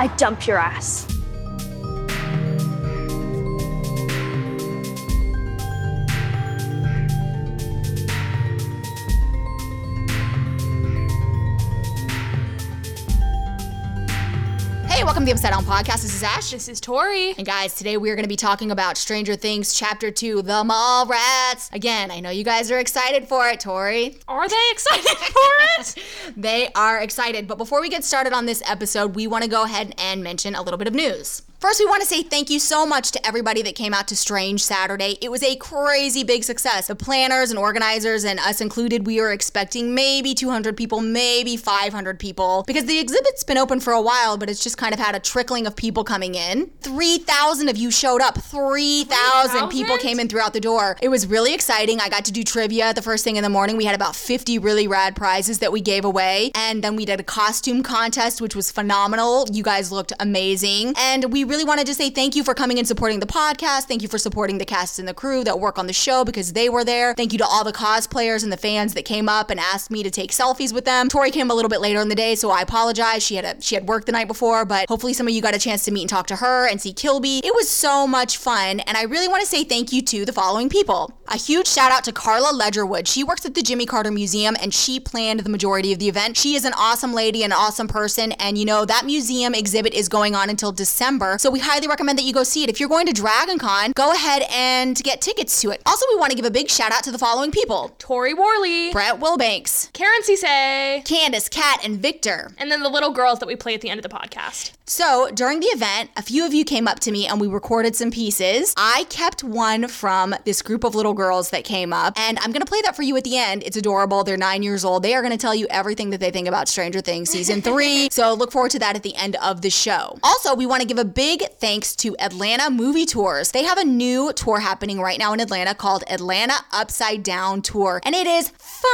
I'd dump your ass. Welcome to the Upside Down Podcast. This is Ash. This is Tori. And guys, today we are going to be talking about Stranger Things Chapter 2, The Mall Rats. Again, I know you guys are excited for it, Tori. Are they excited for it? They are excited. But before we get started on this episode, we want to go ahead and mention a little bit of news. First, we want to say thank you so much to everybody that came out to Strange Saturday. It was a crazy big success. The planners and organizers, and us included, we were expecting maybe 200 people, maybe 500 people, because the exhibit's been open for a while, but it's just kind of had a trickling of people coming in. 3,000 of you showed up. 3,000 people came in throughout the door. It was really exciting. I got to do trivia the first thing in the morning. We had about 50 really rad prizes that we gave away. And then we did a costume contest, which was phenomenal. You guys looked amazing. And we really wanted to say thank you for coming and supporting the podcast. Thank you for supporting the cast and the crew that work on the show because they were there. Thank you to all the cosplayers and the fans that came up and asked me to take selfies with them. Tori came a little bit later in the day, so I apologize. She had a she had work the night before, but hopefully some of you got a chance to meet and talk to her and see Kilby. It was so much fun, and I really want to say thank you to the following people. A huge shout out to Carla Ledgerwood. She works at the Jimmy Carter Museum and she planned the majority of the event. She is an awesome lady, an awesome person, and you know that museum exhibit is going on until December. So we highly recommend that you go see it. If you're going to Dragon Con, go ahead and get tickets to it. Also, we want to give a big shout out to the following people. Tori Worley, Brett Wilbanks, Karen Cisse, Candace, Kat, and Victor. and then the little girls that we play at the end of the podcast. So during the event, a few of you came up to me and we recorded some pieces. I kept one from this group of little girls that came up, and I'm gonna play that for you at the end. It's adorable. They're nine years old. They are gonna tell you everything that they think about Stranger Things season three. so look forward to that at the end of the show. Also, we want to give a big thanks to Atlanta Movie Tours. They have a new tour happening right now in Atlanta called Atlanta Upside Down Tour, and it is fun.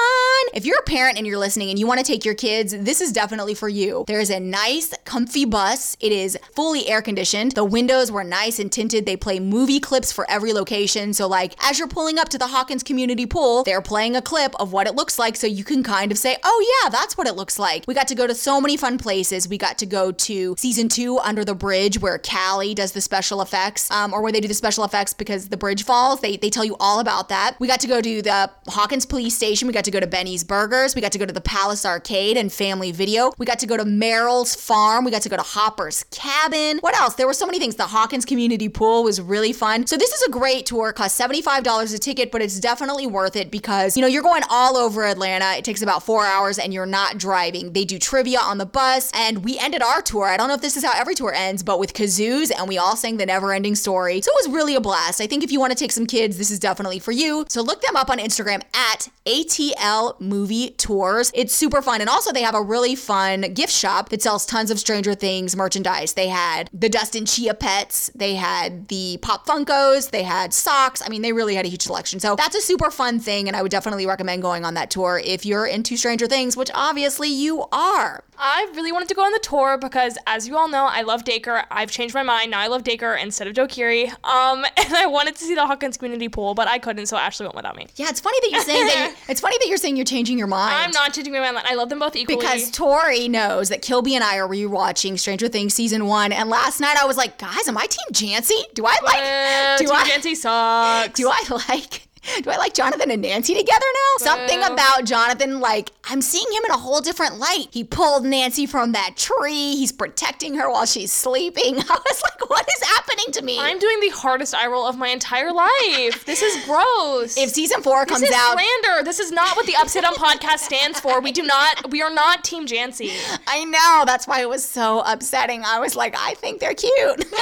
If you're a parent and you're listening and you want to take your kids, this is definitely for you. There is a nice, comfy bus. It is fully air conditioned. The windows were nice and tinted. They play movie clips for every location. So, like, as you're pulling up to the Hawkins Community Pool, they're playing a clip of what it looks like so you can kind of say, oh, yeah, that's what it looks like. We got to go to so many fun places. We got to go to season two, Under the Bridge, where Callie does the special effects, um, or where they do the special effects because the bridge falls. They, they tell you all about that. We got to go to the Hawkins Police Station. We got to go to Benny's Burgers. We got to go to the Palace Arcade and Family Video. We got to go to Merrill's Farm. We got to go to Hopper's Cabin. What else? There were so many things. The Hawkins Community Pool was really fun. So this is a great tour. It costs $75 a ticket, but it's definitely worth it because, you know, you're going all over Atlanta. It takes about four hours and you're not driving. They do trivia on the bus. And we ended our tour. I don't know if this is how every tour ends, but with kazoos and we all sang the never ending story. So it was really a blast. I think if you want to take some kids, this is definitely for you. So look them up on Instagram at ATL Movie Tours. It's super fun. And also, they have a really fun gift shop that sells tons of Stranger Things merchandise. They had the Dustin Chia pets, they had the Pop Funkos, they had socks. I mean, they really had a huge selection. So that's a super fun thing. And I would definitely recommend going on that tour if you're into Stranger Things, which obviously you are. I really wanted to go on the tour because, as you all know, I love Dacre. I've changed my mind. Now I love Dacre instead of Joe Keery. Um, and I wanted to see the Hawkins Community Pool, but I couldn't, so Ashley went without me. Yeah, it's funny that you're saying that. It's funny that you're saying you're changing your mind. I'm not changing my mind. I love them both equally. Because Tori knows that Kilby and I are rewatching Stranger Things season one, and last night I was like, guys, am I Team Jancy? Do I like? Uh, do Team I? Jancy sucks. Do I like? Do I like Jonathan and Nancy together now? Something about Jonathan, like, I'm seeing him in a whole different light. He pulled Nancy from that tree. He's protecting her while she's sleeping. I was like, what is happening to me? I'm doing the hardest eye roll of my entire life. This is gross. if season four comes this is out, slander. This is not what the Upside Down podcast stands for. We do not. We are not Team Jancy. I know. That's why it was so upsetting. I was like, I think they're cute.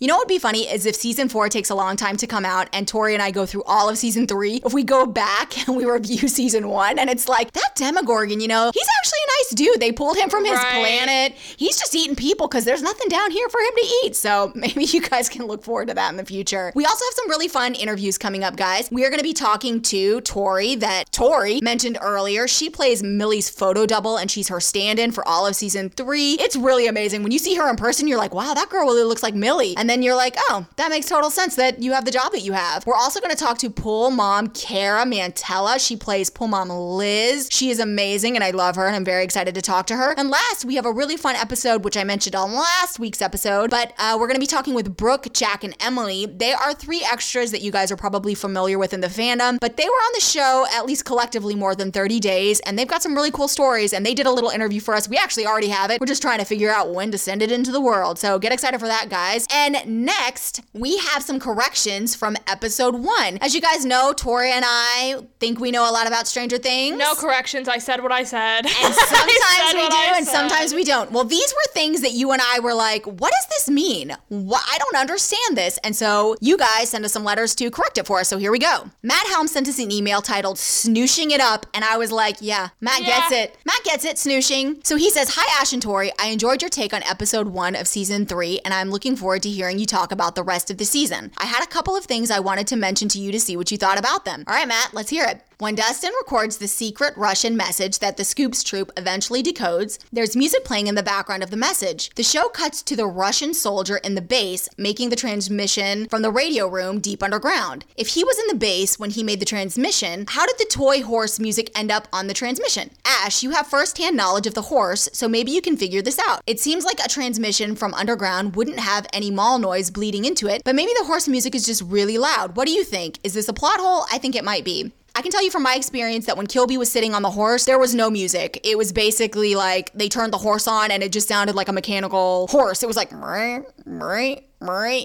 You know what would be funny is if season four takes a long time to come out and Tori and I go through all of season three. If we go back and we review season one and it's like, that Demogorgon, you know, he's actually a nice dude. They pulled him from his Right. planet. He's just eating people because there's nothing down here for him to eat. So maybe you guys can look forward to that in the future. We also have some really fun interviews coming up, guys. We are going to be talking to Tori that Tori mentioned earlier. She plays Millie's photo double and she's her stand in for all of season three. It's really amazing. When you see her in person, you're like, wow, that girl really looks like Millie. And then you're like, oh, that makes total sense that you have the job that you have. We're also going to talk to pool mom Cara Mantella. She plays pool mom Liz. She is amazing and I love her and I'm very excited to talk to her. And last, we have a really fun episode, which I mentioned on last week's episode, but uh, we're going to be talking with Brooke, Jack, and Emily. They are three extras that you guys are probably familiar with in the fandom, but they were on the show at least collectively more than 30 days and they've got some really cool stories and they did a little interview for us. We actually already have it. We're just trying to figure out when to send it into the world. So get excited for that, guys. And next, we have some corrections from episode one. As you guys know, Tori and I think we know a lot about Stranger Things. No corrections. I said what I said. And sometimes said we do, I and said. sometimes we don't. Well, these were things that you and I were like, what does this mean? What? I don't understand this. And so you guys send us some letters to correct it for us. So here we go. Matt Helm sent us an email titled Snooshing It Up. And I was like, yeah, Matt Yeah. gets it. Matt gets it, snooshing. So he says, Hi, Ash and Tori. I enjoyed your take on episode one of season three, and I'm looking forward to hearing you talk about the rest of the season. I had a couple of things I wanted to mention to you to see what you thought about them. All right, Matt, let's hear it. When Dustin records the secret Russian message that the Scoops troop eventually decodes, there's music playing in the background of the message. The show cuts to the Russian soldier in the base making the transmission from the radio room deep underground. If he was in the base when he made the transmission, how did the toy horse music end up on the transmission? Ash, you have firsthand knowledge of the horse, so maybe you can figure this out. It seems like a transmission from underground wouldn't have any mall noise bleeding into it, but maybe the horse music is just really loud. What do you think? Is this a plot hole? I think it might be. I can tell you from my experience that when Kilby was sitting on the horse, there was no music. It was basically like they turned the horse on and it just sounded like a mechanical horse. It was like, "Mrrr, mrrr, mrrr."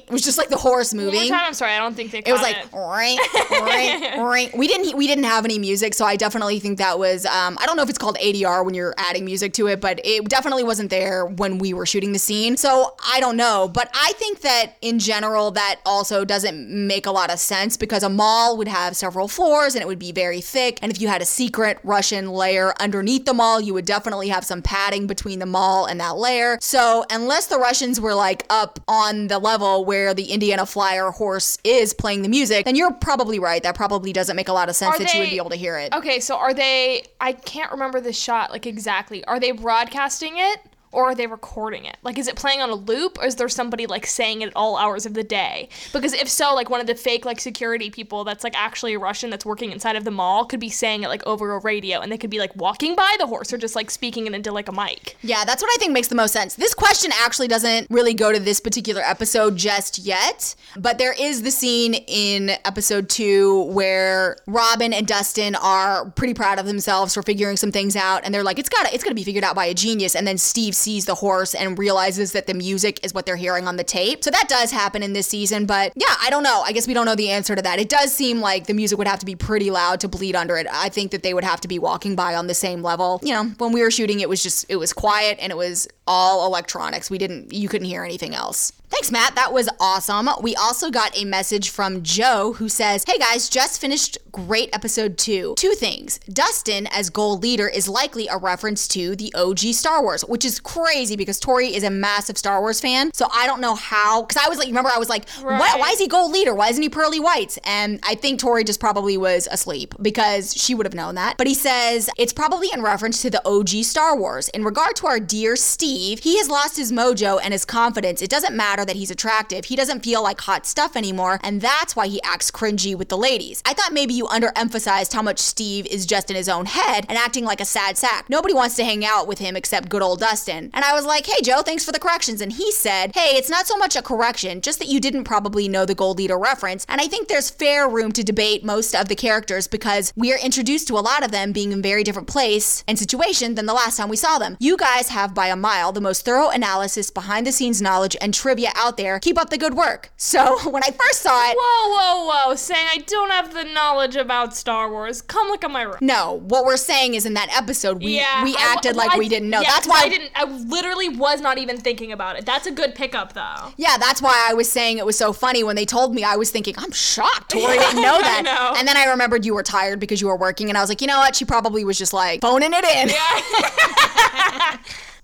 It was just like the horse moving. time, I'm sorry. I don't think they. It was like "Ring, ring, ring." we didn't we didn't have any music, so I definitely think that was um, I don't know if it's called ADR when you're adding music to it, but it definitely wasn't there when we were shooting the scene. So I don't know, but I think that in general that also doesn't make a lot of sense because a mall would have several floors and it would be very thick, and if you had a secret Russian layer underneath the mall, you would definitely have some padding between the mall and that layer. So unless the Russians were like up on the level where the Indiana Flyer horse is playing the music, then you're probably right. That probably doesn't make a lot of sense Are that you would be able to hear it. Okay, so are they? I can't remember the shot like exactly. Are they broadcasting it or are they recording it? Like, is it playing on a loop or is there somebody like saying it at all hours of the day? Because if so, like one of the fake like security people that's like actually a Russian that's working inside of the mall could be saying it like over a radio and they could be like walking by the horse or just like speaking it into like a mic. Yeah, that's what I think makes the most sense. This question actually doesn't really go to this particular episode just yet, but there is the scene in episode two where Robin and Dustin are pretty proud of themselves for figuring some things out, and they're like, "It's gotta, it's gonna be figured out by a genius." And then Steve sees the horse and realizes that the music is what they're hearing on the tape. So that does happen in this season, but yeah, I don't know. I guess we don't know the answer to that. It does seem like the music would have to be pretty loud to bleed under it. I think that they would have to be walking by on the same level. You know, when we were shooting, it was just it was quiet and it was all electronics. We didn't you couldn't hear anything else. Thanks, Matt. That was awesome. We also got a message from Joe who says, Hey guys, just finished great episode two. Two things. Dustin as gold leader is likely a reference to the OG Star Wars, which is crazy because Tori is a massive Star Wars fan. So I don't know how, because I was like, remember, I was like, why, Right. why is he gold leader? Why isn't he pearly whites? And I think Tori just probably was asleep because she would have known that. But he says it's probably in reference to the OG Star Wars. In regard to our dear Steve, he has lost his mojo and his confidence. It doesn't matter that he's attractive. He doesn't feel like hot stuff anymore, and that's why he acts cringy with the ladies. I thought maybe you underemphasized how much Steve is just in his own head and acting like a sad sack. Nobody wants to hang out with him except good old Dustin. And I was like, hey, Joe, thanks for the corrections. And he said, hey, it's not so much a correction, just that you didn't probably know the Gold Leader reference. And I think there's fair room to debate most of the characters because we are introduced to a lot of them being in very different place and situation than the last time we saw them. You guys have by a mile the most thorough analysis, behind the scenes knowledge, and trivia out there. Keep up the good work. So when I first saw it, Whoa, whoa, whoa! Saying I don't have the knowledge about Star Wars. Come look at my room. no, what we're saying is in that episode we Yeah, we acted well, like I- we didn't know. yeah, That's why I didn't. I literally was not even thinking about it. That's a good pickup, though. Yeah, that's why I was saying it was so funny when they told me. I was thinking, I'm shocked. Tori didn't know that. I know. And then I remembered you were tired because you were working, and I was like, you know what? She probably was just like phoning it in.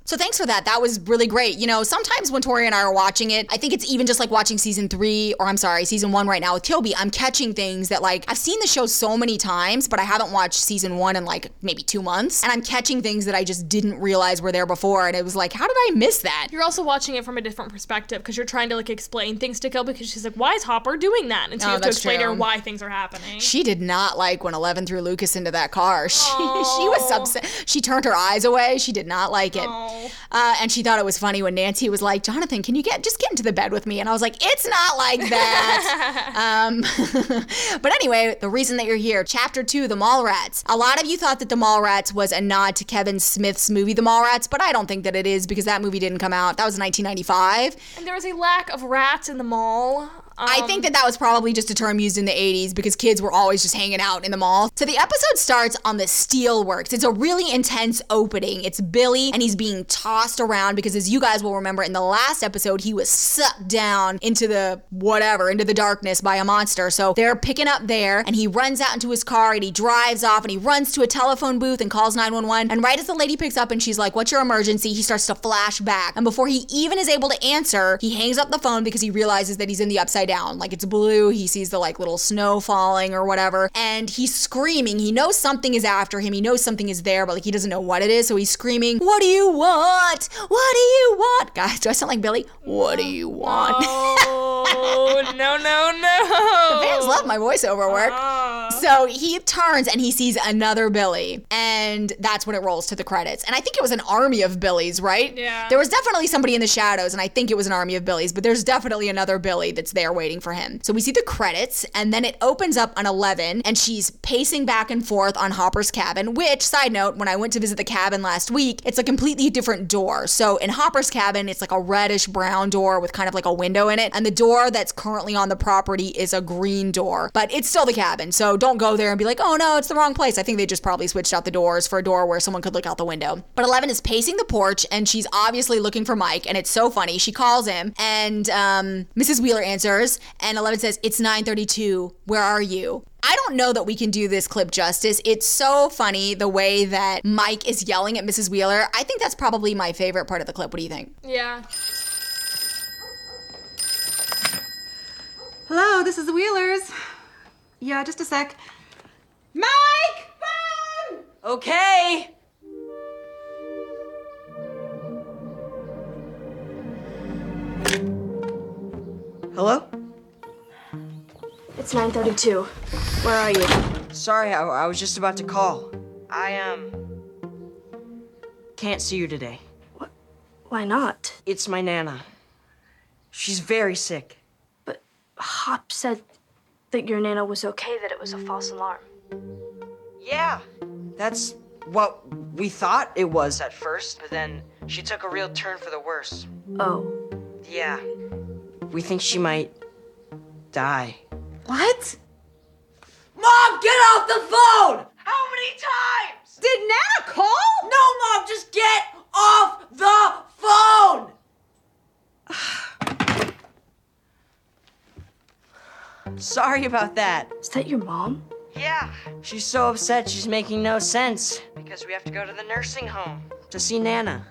So thanks for that. That was really great. You know, sometimes when Tori and I are watching it, I think it's even just like watching season three, or I'm sorry, season one right now with Toby. I'm catching things that like I've seen the show so many times, but I haven't watched season one in like maybe two months. And I'm catching things that I just didn't realize were there before. And it was like, how did I miss that? You're also watching it from a different perspective because you're trying to like explain things to Gil because she's like, why is Hopper doing that? And so Oh, you have to explain to her why things are happening. She did not like when Eleven threw Lucas into that car. She, she was upset. She turned her eyes away. She did not like it. Aw. Uh, and she thought it was funny when Nancy was like, Jonathan, can you get just get into the bed with me? And I was like, it's not like that. um, but anyway, the reason that you're here, chapter two, The Mallrats. A lot of you thought that The Mallrats was a nod to Kevin Smith's movie, The Mallrats, but I don't think that it is because that movie didn't come out. That was 1995. and there was a lack of rats in the mall. I Um, think that that was probably just a term used in the 80s because kids were always just hanging out in the mall. So the episode starts on the steelworks. It's a really intense opening. It's Billy and he's being tossed around because as you guys will remember in the last episode, he was sucked down into the whatever, into the darkness by a monster. So they're picking up there and he runs out into his car and he drives off and he runs to a telephone booth and calls 911. And right as the lady picks up and she's like, "What's your emergency?" he starts to flash back. And before he even is able to answer, he hangs up the phone because he realizes that he's in the upside down. Like it's blue. He sees the like little snow falling or whatever. And he's screaming. He knows something is after him. He knows something is there, but like he doesn't know what it is. So he's screaming, What do you want? What do you want? Guys, do I sound like Billy? What do you want? Oh no no no! The fans love my voiceover work. Ah. So he turns and he sees another Billy, and that's when it rolls to the credits. And I think it was an army of Billies, right? Yeah. There was definitely somebody in the shadows, and I think it was an army of Billies, but there's definitely another Billy that's there waiting for him. So we see the credits, and then it opens up on 11, and she's pacing back and forth on Hopper's cabin, which, side note, when I went to visit the cabin last week, it's a completely different door. So in Hopper's cabin, it's like a reddish brown door with kind of like a window in it, and the door that's currently on the property is a green door, but it's still the cabin. So don't go there and be like, oh no, it's the wrong place. I think they just probably switched out the doors for a door where someone could look out the window. But Eleven is pacing the porch and she's obviously looking for Mike, and it's so funny. She calls him, and um, Mrs. Wheeler answers, and Eleven says, "It's 9:32. Where are you?" I don't know that we can do this clip justice. It's so funny the way that Mike is yelling at Mrs. Wheeler. I think that's probably my favorite part of the clip. What do you think? Yeah. Hello, this is the Wheelers. Yeah, just a sec. Mike! Phone! Okay. Hello? It's 9:32. Where are you? Sorry, I, I was just about to call. I, um. Can't see you today. What? Why not? It's my Nana. She's very sick. But Hop said that your Nana was okay, that it was a false alarm. Yeah, that's what we thought it was at first, but then she took a real turn for the worse. Oh. Yeah. We think she might die. What? Mom, get off the phone! How many times? Did Nana call? No, Mom, just get off the phone! Sorry about that. Is that your mom? Yeah, she's so upset she's making no sense because we have to go to the nursing home to see Nana.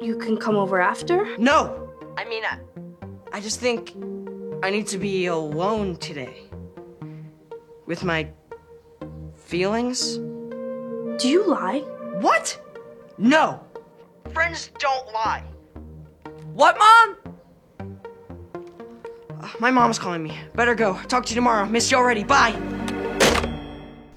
You can come over after? No! I mean, I, I just think I need to be alone today. With my feelings? Do you lie? What? No! Friends don't lie. What, Mom? My mom's calling me. Better go. Talk to you tomorrow. Miss you already. Bye.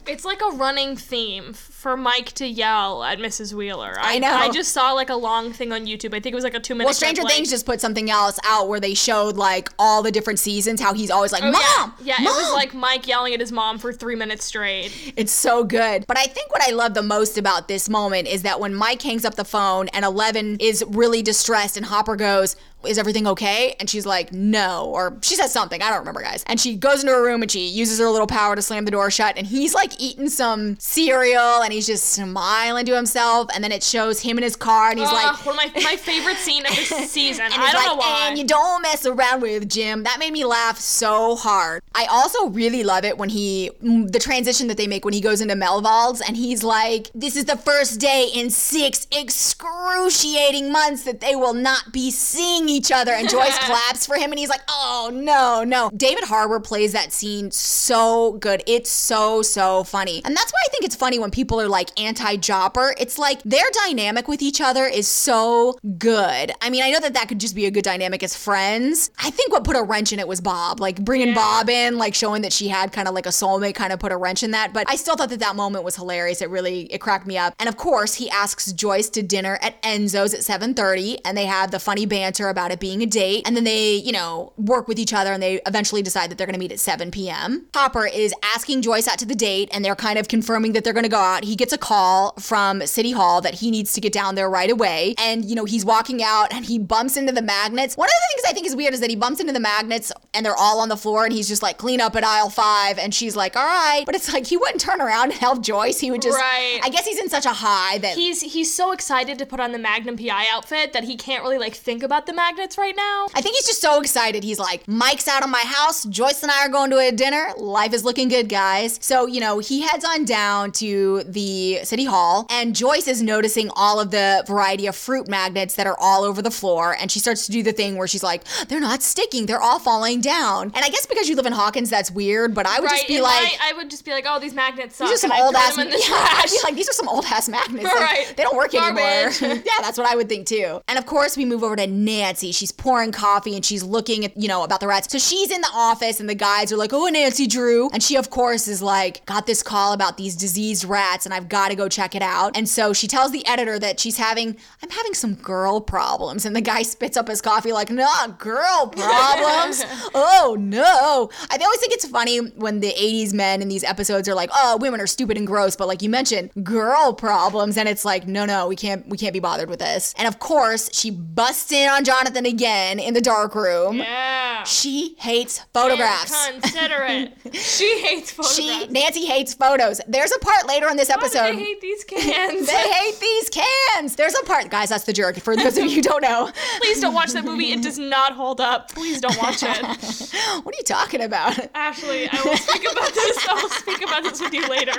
It's like a running theme for Mike to yell at Mrs. Wheeler. I know. I just saw like a long thing on YouTube. I think it was like a two minute. Well, Stranger clip, like- Things just put something else out where they showed like all the different seasons, how he's always like, Oh, Mom! yeah, yeah. It was like Mike yelling at his mom for three minutes straight. It's so good. But I think what I love the most about this moment is that when Mike hangs up the phone and Eleven is really distressed and Hopper goes, Is everything okay? And she's like, No. Or she says something. I don't remember, guys. And she goes into her room and she uses her little power to slam the door shut. And he's like eating some cereal and he's just smiling to himself. And then it shows him in his car and he's Ugh, like, one of my, my favorite scene of this season. and I don't like, know why. and you don't mess around with Jim. That made me laugh so hard. I also really love it when he, mm, the transition that they make when he goes into Melvald's and he's like, this is the first day in six excruciating months that they will not be seeing each other. And Joyce claps for him and he's like, oh no, no. David Harbour plays that scene so good. It's so, so funny. And that's why I think it's funny when people are like anti Jopper. It's like their dynamic with each other is so good. I mean, I know that that could just be a good dynamic as friends. I think what put a wrench in it was Bob, like bringing Bob in, like showing that she had kind of like a soulmate, kind of put a wrench in that. But I still thought that that moment was hilarious. It really it cracked me up. And of course, he asks Joyce to dinner at Enzo's at 7:30, and they have the funny banter about it being a date. And then they, you know, work with each other, and they eventually decide that they're going to meet at 7 p.m. Hopper is asking Joyce out to the date, and they're kind of confirming that they're going to go out. He gets a call from City Hall that he needs to get down there right away. And, you know, he's walking out and he bumps into the magnets. One of the things I think is weird is that he bumps into the magnets and they're all on the floor and he's just like, clean up at aisle five. And she's like, all right. But it's like he wouldn't turn around and help Joyce. He would just, Right. I guess he's in such a high that. He's he's so excited to put on the Magnum PI outfit that he can't really like think about the magnets right now. I think he's just so excited. He's like, Mike's out of my house. Joyce and I are going to a dinner. Life is looking good, guys. So, you know, he heads on down to the city hall, and Joyce is noticing all of the variety of fruit magnets that are all over the floor. And she starts to do the thing where she's like, they're not sticking, they're all falling down. And I guess because you live in Hawkins, that's weird, but I would just be like, I, I would just be like, oh, these magnets suck. these are some old ass. the yeah, I'd be like, these are some old ass magnets. Like, Right. They don't work Garbage. anymore. yeah, that's what I would think too. And of course, we move over to Nancy. She's pouring coffee and she's looking at you know about the rats. So she's in the office and the guys are like, "Oh, Nancy Drew," and she of course is like, "Got this call about these diseased rats and I've got to go check it out." And so she tells the editor that she's having, "I'm having some girl problems," and the guy spits up his coffee like, "Not girl problems." oh no! I always think it's funny when the '80s men in these episodes are like, "Oh, women are stupid and gross," but like you mentioned, girl problems, and it's like, no, no, we can't, we can't be bothered with this. And of course, she busts in on Jonathan again in the dark room. yeah. She hates photographs. Consider it. she hates photographs. She Nancy hates photos. There's a part later in this Why episode. they hate these cans. They hate these cans. There's a part, guys. That's the jerk. For those of you who don't know, Please don't watch that movie. It does not hold up. Please don't watch it. what are you talking about? Ashley, I will speak about this. I will speak about this with you later.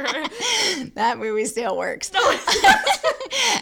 That movie still works. No,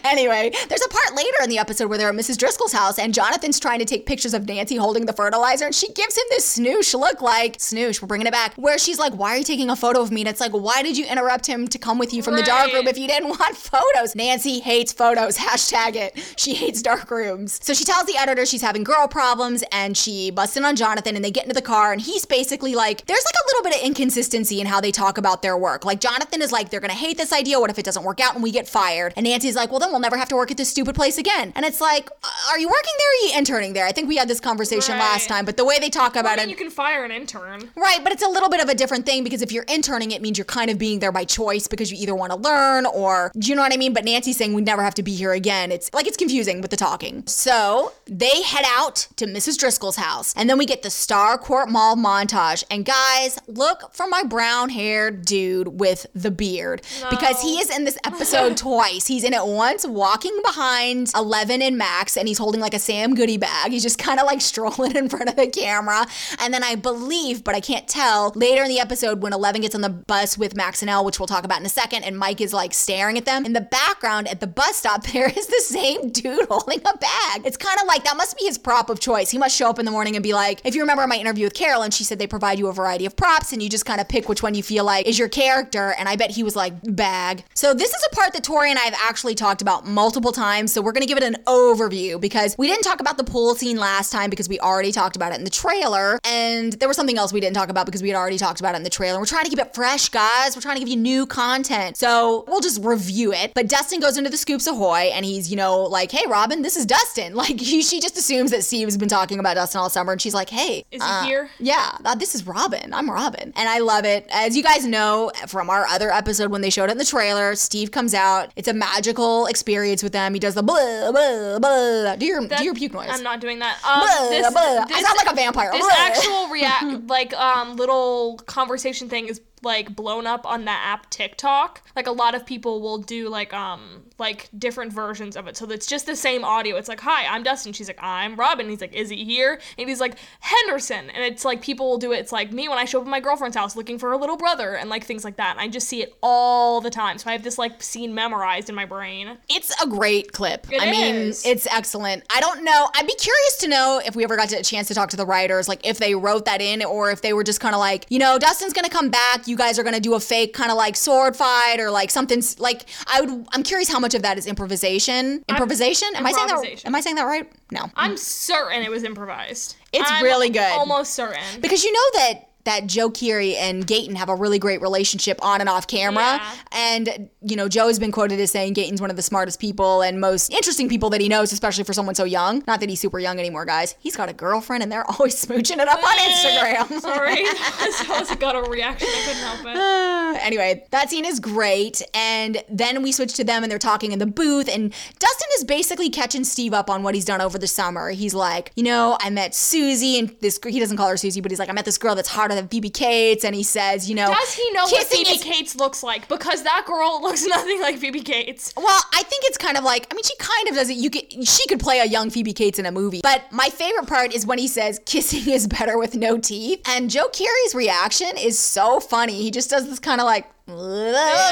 anyway, there's a part later in the episode where they're at Mrs. Driscoll's house and Jonathan's trying to take pictures of Nancy holding the fertilizer and she gives him this snoosh look like, snoosh, we're bringing it back, where she's like, why are you taking a photo of me? And it's like, why did you interrupt him to come with you from the dark room if you didn't want photos? Nancy hates photos. Hashtag it. She hates dark rooms. So she tells the editor she's having girl problems and she busts in on Jonathan and they get into the car and he's basically like, there's like a little bit of inconsistency in how they talk about their work. Like Jonathan is like, they're gonna hate this idea. What if it doesn't work out and we get fired? And Nancy's like, well, then we'll never have to work at this stupid place again. And it's like, uh, are you working there or are you interning there? I think we had this conversation last time, but the way they talk about then it. you can fire an intern. Right, but it's a little bit of a different thing because if you're interning, it means you're kind of being there by choice because you either want to learn or do you know what I mean? But Nancy's saying we never have to be here again. It's like it's confusing with the talking. So they head out to Mrs. Driscoll's house, and then we get the Starcourt Mall montage. And guys, look for my brown haired dude with the beard because he is in this episode twice. He's in it once walking behind Eleven and Max, and he's holding like a Sam Goody bag. He's just kind of like strolling in front of the camera. And then I believe, but I can't tell, later in the episode when Eleven gets on the bus with Max and Elle, which we'll talk about in a second, and Mike is like staring at them, in the background at the bus stop, there is the same dude holding a bag. It's kind of like that must be his prop of choice. He must show up in the morning and be like, if you remember my interview with Carol, and she said they provide you a variety of props and you just kind of pick which one you feel like is your character. And I bet he was like, bag. So this is a part that Tori and I have actually talked about multiple times. So we're going to give it an overview because we didn't talk about the pool scene last time because we already talked about it in the trailer. And there was something else we didn't talk about because we had already talked about it in the trailer. We're trying to keep it fresh, guys. We're trying to give you new content. So we'll just review it. But Dustin goes into the Scoops Ahoy and he's, you know, like, hey, Robin, this is Dustin. Like, he, she just assumes that Steve's been talking about Dustin all summer. And she's like, hey, Is he uh, here? yeah, uh, this is Robin. I'm Robin. And I love it. As you guys know from our other episode when they showed it in the trailer, Steve comes out. It's a magical experience with them. He does the blah, blah, blah. Do your, do your puke noise. I'm not doing that. Um, Blah, this, blah. I sound like a vampire. This Blah. actual react like um little conversation thing is like blown up on the app TikTok. Like a lot of people will do like um like different versions of it. So it's just the same audio. It's like, "Hi, I'm Dustin." She's like, "I'm Robin." He's like, "Is he here?" And he's like, "Henderson." And it's like people will do it. It's like me when I show up at my girlfriend's house looking for her little brother and like things like that. And I just see it all the time. So I have this like scene memorized in my brain. It's a great clip. It I mean, it's excellent. I don't know. I'd be curious to know if we ever got to a chance to talk to the writers, like if they wrote that in or if they were just kind of like, you know, Dustin's gonna come back. You guys are gonna do a fake kind of like sword fight or like something like I would. I'm curious how much of that is improvisation. Improvisation? Am I saying that? Am I saying that right? No. I'm certain it was improvised. It's I'm really good. Almost certain. Because you know that that Joe Keery and Gaten have a really great relationship on and off camera. Yeah. And, you know, Joe has been quoted as saying Gaten's one of the smartest people and most interesting people that he knows, especially for someone so young. Not that he's super young anymore, guys. He's got a girlfriend and they're always smooching it up on Instagram. Sorry, that got a reaction. I couldn't help it. anyway, that scene is great. And then we switch to them and they're talking in the booth. And Dustin is basically catching Steve up on what he's done over the summer. He's like, you know, I met Susie and this, he doesn't call her Susie, but he's like, I met this girl that's hotter than Phoebe Cates. And he says, you know, Does he know what Phoebe is- Cates looks like? Because that girl looks nothing like Phoebe Cates. Well, I think it's kind of like I mean, she kind of does it. You could she could play a young Phoebe Cates in a movie. But my favorite part is when he says kissing is better with no teeth, and Joe Keery's reaction is so funny. He just does this kind of like.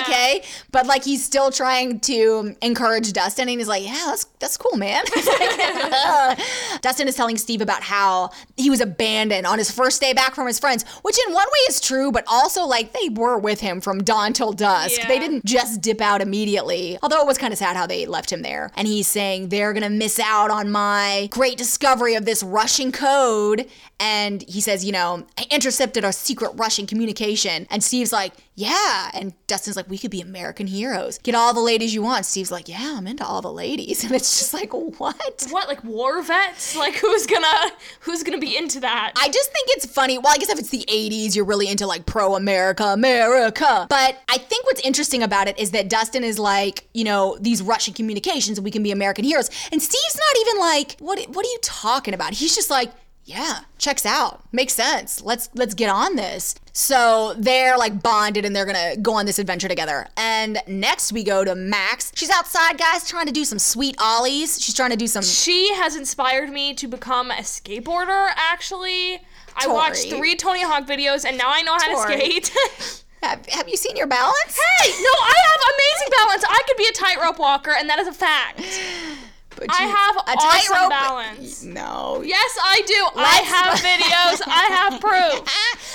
Okay, but like he's still trying to encourage Dustin, and he's like, "Yeah, that's that's cool, man." Uh, Dustin is telling Steve about how he was abandoned on his first day back from his friends, which in one way is true, but also like they were with him from dawn till dusk. Yeah. They didn't just dip out immediately. Although it was kind of sad how they left him there. And he's saying they're gonna miss out on my great discovery of this Russian code. And he says, you know, I intercepted our secret Russian communication. And Steve's like, yeah. And Dustin's like, we could be American heroes. Get all the ladies you want. Steve's like, yeah, I'm into all the ladies. And it's just like, what? What, like war vets? Like who's gonna who's gonna be into that? I just think it's funny. Well, I guess if it's the 80s, you're really into like pro America, America. But I think what's interesting about it is that Dustin is like, you know, these Russian communications and we can be American heroes. And Steve's not even like, what what are you talking about? He's just like, yeah, checks out. Makes sense. Let's let's get on this. So they're like bonded and they're gonna go on this adventure together. And next we go to Max. She's outside, guys, trying to do some sweet ollies. She's trying to do some she has inspired me to become a skateboarder. Actually, I watched three Tony Hawk videos, and now I know how Tori. to skate. have, have you seen your balance? hey, no, I have amazing balance. I could be a tightrope walker, and that is a fact. But I have a awesome tightrope- balance. No. Yes, I do. I Let's- have videos. I have proof.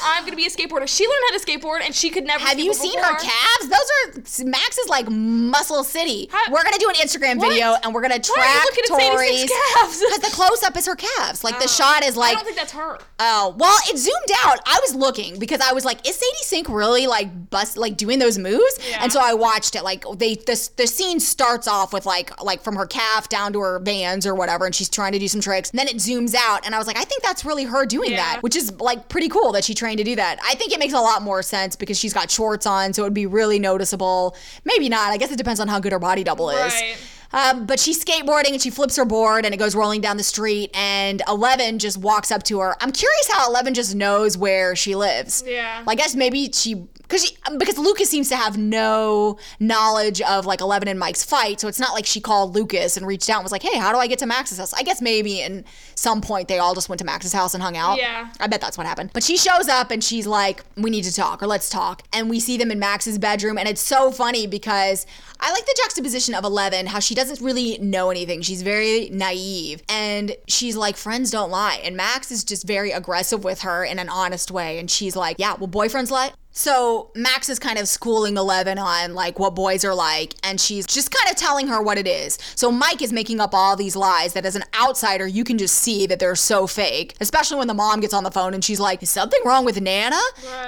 I'm gonna be a skateboarder. She learned how to skateboard, and she could never. Have you seen before. her calves? Those are Max is like muscle city. How- we're gonna do an Instagram What? video and we're gonna Why are you track looking at Sadie Sink's Tori's calves? because the close up is her calves. Like the oh. shot is like. I don't think that's her. Oh, well, it zoomed out. I was looking because I was like, is Sadie Sink really like bust like doing those moves? Yeah. And so I watched it. Like they this the scene starts off with like like from her calf down to her vans or whatever, and she's trying to do some tricks. And then it zooms out, and I was like, I think that's really her doing Yeah. that, which is like pretty cool that she trained to do that. I think it makes a lot more sense because she's got shorts on, so it would be really noticeable. Maybe not. I guess it depends on how good her body double is. Right. Um, but she's skateboarding and she flips her board and it goes rolling down the street and Eleven just walks up to her. I'm curious how Eleven just knows where she lives. Yeah. Like, I guess maybe she because she um, because Lucas seems to have no knowledge of like Eleven and Mike's fight, so it's not like she called Lucas and reached out and was like, "Hey, how do I get to Max's house?" I guess maybe in some point they all just went to Max's house and hung out. Yeah. I bet that's what happened. But she shows up and she's like, "We need to talk or let's talk." And we see them in Max's bedroom and it's so funny because I like the juxtaposition of Eleven, how she doesn't really know anything. She's very naive and she's like, "Friends don't lie." And Max is just very aggressive with her in an honest way and she's like, "Yeah, well boyfriends lie." So Max is kind of schooling Eleven on like what boys are like, and she's just kind of telling her what it is. So Mike is making up all these lies that as an outsider you can just see that they're so fake. Especially when the mom gets on the phone and she's like, "Is something wrong with Nana?"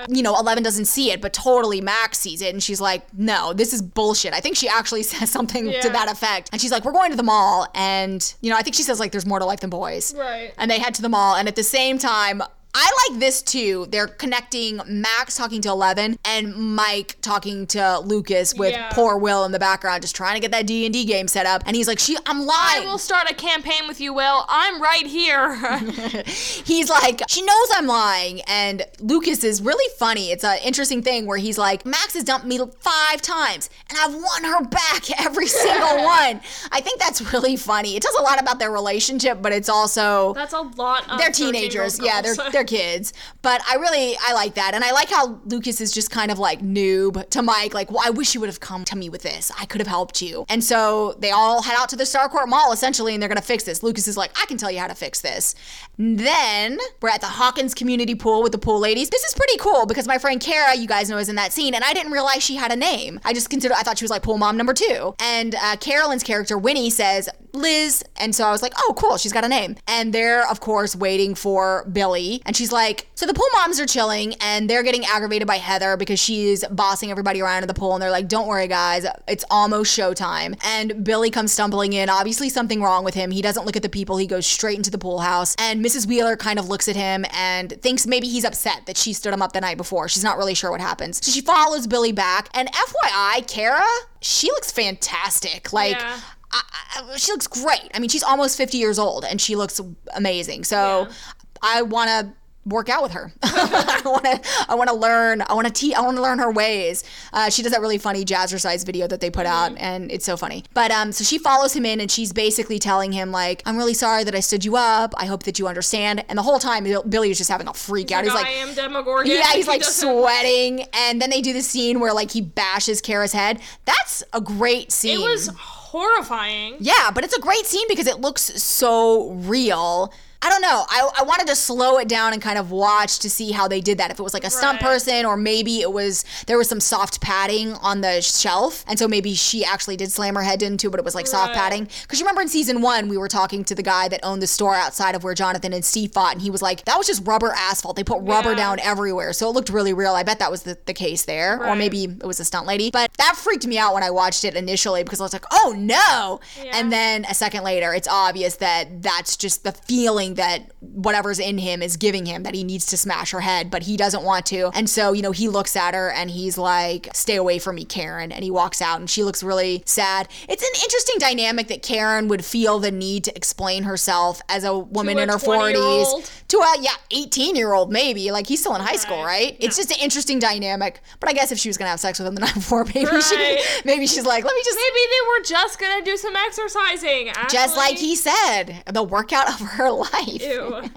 You know, Eleven doesn't see it, but totally Max sees it, and she's like, "No, this is bullshit." I think she actually says something to that effect, and she's like, "We're going to the mall," and you know, I think she says like, "There's more to life than boys." Right. And they head to the mall, and at the same time. I like this too. They're connecting Max talking to Eleven and Mike talking to Lucas with Yeah. poor Will in the background, just trying to get that D and D game set up. And he's like, "She, I'm lying. I will start a campaign with you, Will. I'm right here. he's like, she knows I'm lying. And Lucas is really funny. It's an interesting thing where he's like, Max has dumped me five times and I've won her back every single one. I think that's really funny. It tells a lot about their relationship, but it's also. That's a lot of they're teenagers. Yeah, they're they're kids. But I really I like that. And I like how Lucas is just kind of like noob to Mike, like, well, I wish you would have come to me with this. I could have helped you. And so they all head out to the Starcourt Mall essentially and they're gonna fix this. Lucas is like, I can tell you how to fix this. Then we're at the Hawkins community pool with the pool ladies. This is pretty cool because my friend Kara, you guys know, is in that scene, and I didn't realize she had a name. I just considered I thought she was like pool mom number two. And uh, Carolyn's character, Winnie, says Liz. And so I was like, oh, cool, she's got a name. And they're, of course, waiting for Billy. And she's like, so the pool moms are chilling and they're getting aggravated by Heather because she's bossing everybody around in the pool. And they're like, don't worry, guys, it's almost showtime. And Billy comes stumbling in. Obviously, something wrong with him. He doesn't look at the people, he goes straight into the pool house. And Mrs. Wheeler kind of looks at him and thinks maybe he's upset that she stood him up the night before. She's not really sure what happens. So she follows Billy back. And FYI, Kara, she looks fantastic. Like, Yeah. I, I, she looks great. I mean, she's almost 50 years old and she looks amazing. So Yeah. I want to work out with her. I want to I want to learn I want to I want to learn her ways. Uh, she does that really funny jazzercise video that they put out Mm-hmm. and it's so funny. But um so she follows him in and she's basically telling him like I'm really sorry that I stood you up. I hope that you understand. And the whole time Billy is just having a freak out. He's like, I am Demogorgon. yeah, he's He like sweating, and then they do the scene where like he bashes Kara's head. That's a great scene. It was horrifying. Yeah, but it's a great scene because it looks so real. I don't know. I, I wanted to slow it down and kind of watch to see how they did that. If it was like a stunt Right. person, or maybe it was there was some soft padding on the shelf, and so maybe she actually did slam her head into, but it was like soft padding. Because you remember in season one, we were talking to the guy that owned the store outside of where Jonathan and Steve fought, and he was like, "That was just rubber asphalt. They put rubber Yeah. down everywhere, so it looked really real." I bet that was the, the case there, or maybe it was a stunt lady. But that freaked me out when I watched it initially because I was like, "Oh no!" Yeah. And then a second later, it's obvious that that's just the feeling that whatever's in him is giving him that he needs to smash her head, but he doesn't want to. And so, you know, he looks at her and he's like, "Stay away from me, Karen." And he walks out and she looks really sad. It's an interesting dynamic that Karen would feel the need to explain herself as a woman in her 40s to a yeah, 18-year-old maybe. Like he's still in high school, Right. right? It's just an interesting dynamic. But I guess if she was going to have sex with him the night before, maybe Right. she maybe she's like, "Let me just Maybe they were just gonna do some exercising. just like he said, the workout of her life. Ew.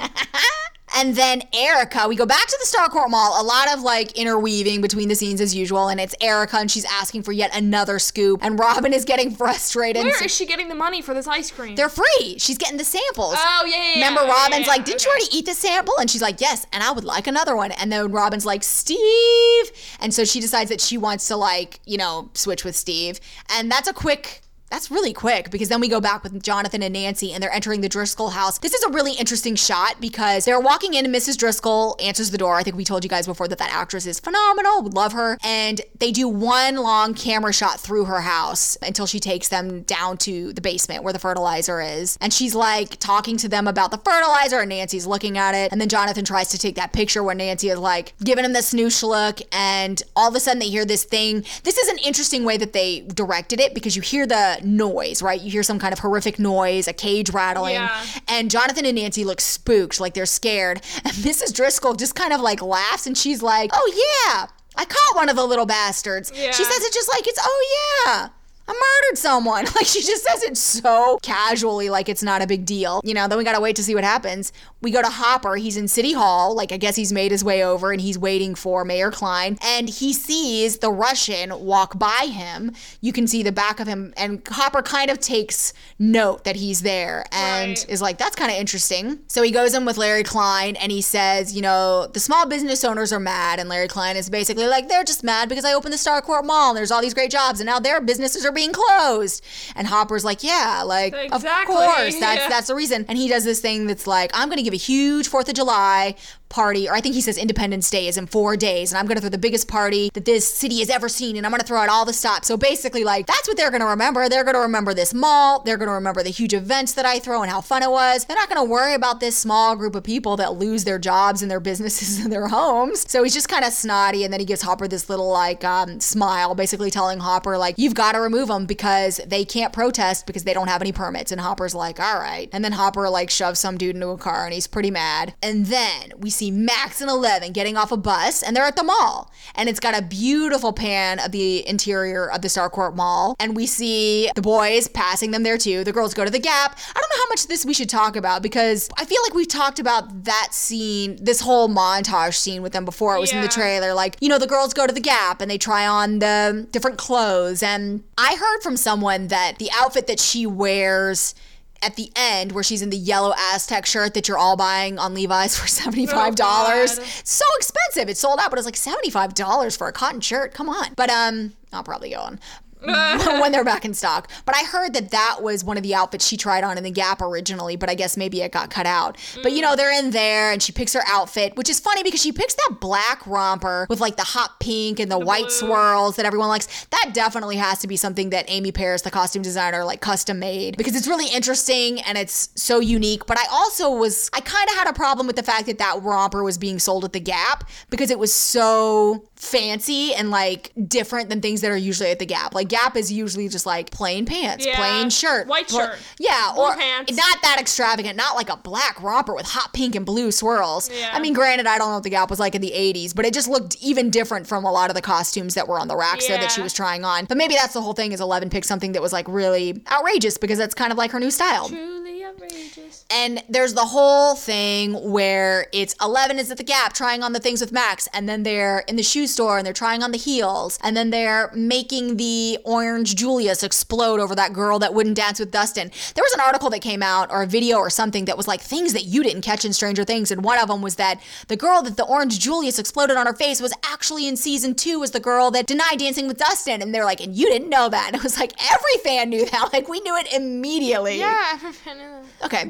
And then Erica, we go back to the Starcourt Mall. A lot of like interweaving between the scenes as usual, and it's Erica, and she's asking for yet another scoop. And Robin is getting frustrated. Where is she getting the money for this ice cream? They're free. She's getting the samples. Oh, yeah, yeah. Remember, Yeah, Robin's yeah, like, "Didn't you already eat the sample?" And she's like, "Yes, and I would like another one." And then Robin's like, "Steve," and so she decides that she wants to like, you know, switch with Steve, and that's a quick. That's really quick because then we go back with Jonathan and Nancy and they're entering the Driscoll house. This is a really interesting shot because they're walking in and Mrs. Driscoll answers the door. I think we told you guys before that that actress is phenomenal. Love her. And they do one long camera shot through her house until she takes them down to the basement where the fertilizer is. And she's like talking to them about the fertilizer and Nancy's looking at it. And then Jonathan tries to take that picture where Nancy is like giving him the snoosh look. And all of a sudden they hear this thing. This is an interesting way that they directed it because you hear the noise, right? You hear some kind of horrific noise, a cage rattling. Yeah. And Jonathan and Nancy look spooked, like they're scared. And Mrs. Driscoll just kind of like laughs and she's like, oh yeah, I caught one of the little bastards. Yeah. She says it just like it's, oh yeah. I murdered someone. Like she just says it so casually, like it's not a big deal. You know, then we gotta wait to see what happens. We go to Hopper. He's in City Hall. Like I guess he's made his way over and he's waiting for Mayor Kline. And he sees the Russian walk by him. You can see the back of him. And Hopper kind of takes note that he's there and Right. is like, that's kind of interesting. So he goes in with Larry Kline and he says, you know, the small business owners are mad. And Larry Kline is basically like, they're just mad because I opened the Starcourt Mall and there's all these great jobs and now their businesses are being closed. And Hopper's like, yeah, like, Exactly, of course, that's, yeah. that's the reason. And he does this thing that's like, I'm going to give a huge 4th of July party, or I think he says Independence Day is in four days, and I'm gonna throw the biggest party that this city has ever seen, and I'm gonna throw out all the stops. So basically, like, that's what they're gonna remember. They're gonna remember this mall, they're gonna remember the huge events that I throw and how fun it was. They're not gonna worry about this small group of people that lose their jobs and their businesses and their homes. So he's just kind of snotty, and then he gives Hopper this little, like, um, smile, basically telling Hopper, like, you've gotta remove them because they can't protest because they don't have any permits. And Hopper's like, all right. And then Hopper, like, shoves some dude into a car, and he's pretty mad. And then we see Max and Eleven getting off a bus, and they're at the mall. And it's got a beautiful pan of the interior of the Starcourt Mall. And we see the boys passing them there too. The girls go to the Gap. I don't know how much of this we should talk about because I feel like we've talked about that scene, this whole montage scene with them before. It was in the trailer. Like, you know, the girls go to the Gap and they try on the different clothes. And I heard from someone that the outfit that she wears at the end where she's in the yellow Aztec shirt that you're all buying on Levi's for $75. God. so expensive. It's sold out, but it's like $75 for a cotton shirt. Come on. But um I'll probably go on. when they're back in stock. But I heard that that was one of the outfits she tried on in the Gap originally, but I guess maybe it got cut out. But you know, they're in there and she picks her outfit, which is funny because she picks that black romper with like the hot pink and the, white swirls that everyone likes. That definitely has to be something that Amy Parris, the costume designer, like custom made because it's really interesting and it's so unique. But I also was, I kind of had a problem with the fact that that romper was being sold at the Gap because it was so fancy and like different than things that are usually at the Gap. Like Gap is usually just like plain pants, Yeah. plain shirt, White shirt. yeah, Blue or pants. not that extravagant, not like a black romper with hot pink and blue swirls. Yeah. I mean, granted, I don't know what the Gap was like in the '80s, but it just looked even different from a lot of the costumes that were on the racks there that she was trying on. But maybe that's the whole thing. Is Eleven picked something that was like really outrageous because that's kind of like her new style. Truly outrageous. And there's the whole thing where it's Eleven is at the Gap trying on the things with Max, and then they're in the shoe store and they're trying on the heels, and then they're making the orange Julius explode over that girl that wouldn't dance with Dustin. There was an article that came out or a video or something that was like things that you didn't catch in Stranger Things, and one of them was that the girl that the orange Julius exploded on her face was actually in season two was the girl that denied dancing with Dustin, and they're like, and you didn't know that. And it was like every fan knew that, like we knew it immediately. Yeah, everyone knew that. Okay.